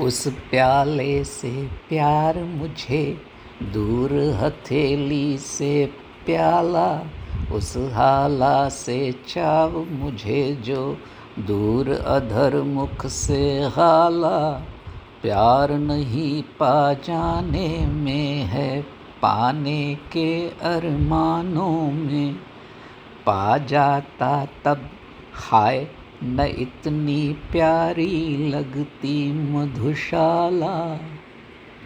उस प्याले से प्यार मुझे, दूर हथेली से प्याला, उस हाला से चाव मुझे जो दूर अधर मुख से हाला। प्यार नहीं पा जाने में है, पाने के अरमानों में। पा जाता तब हाय न इतनी प्यारी लगती मधुशाला।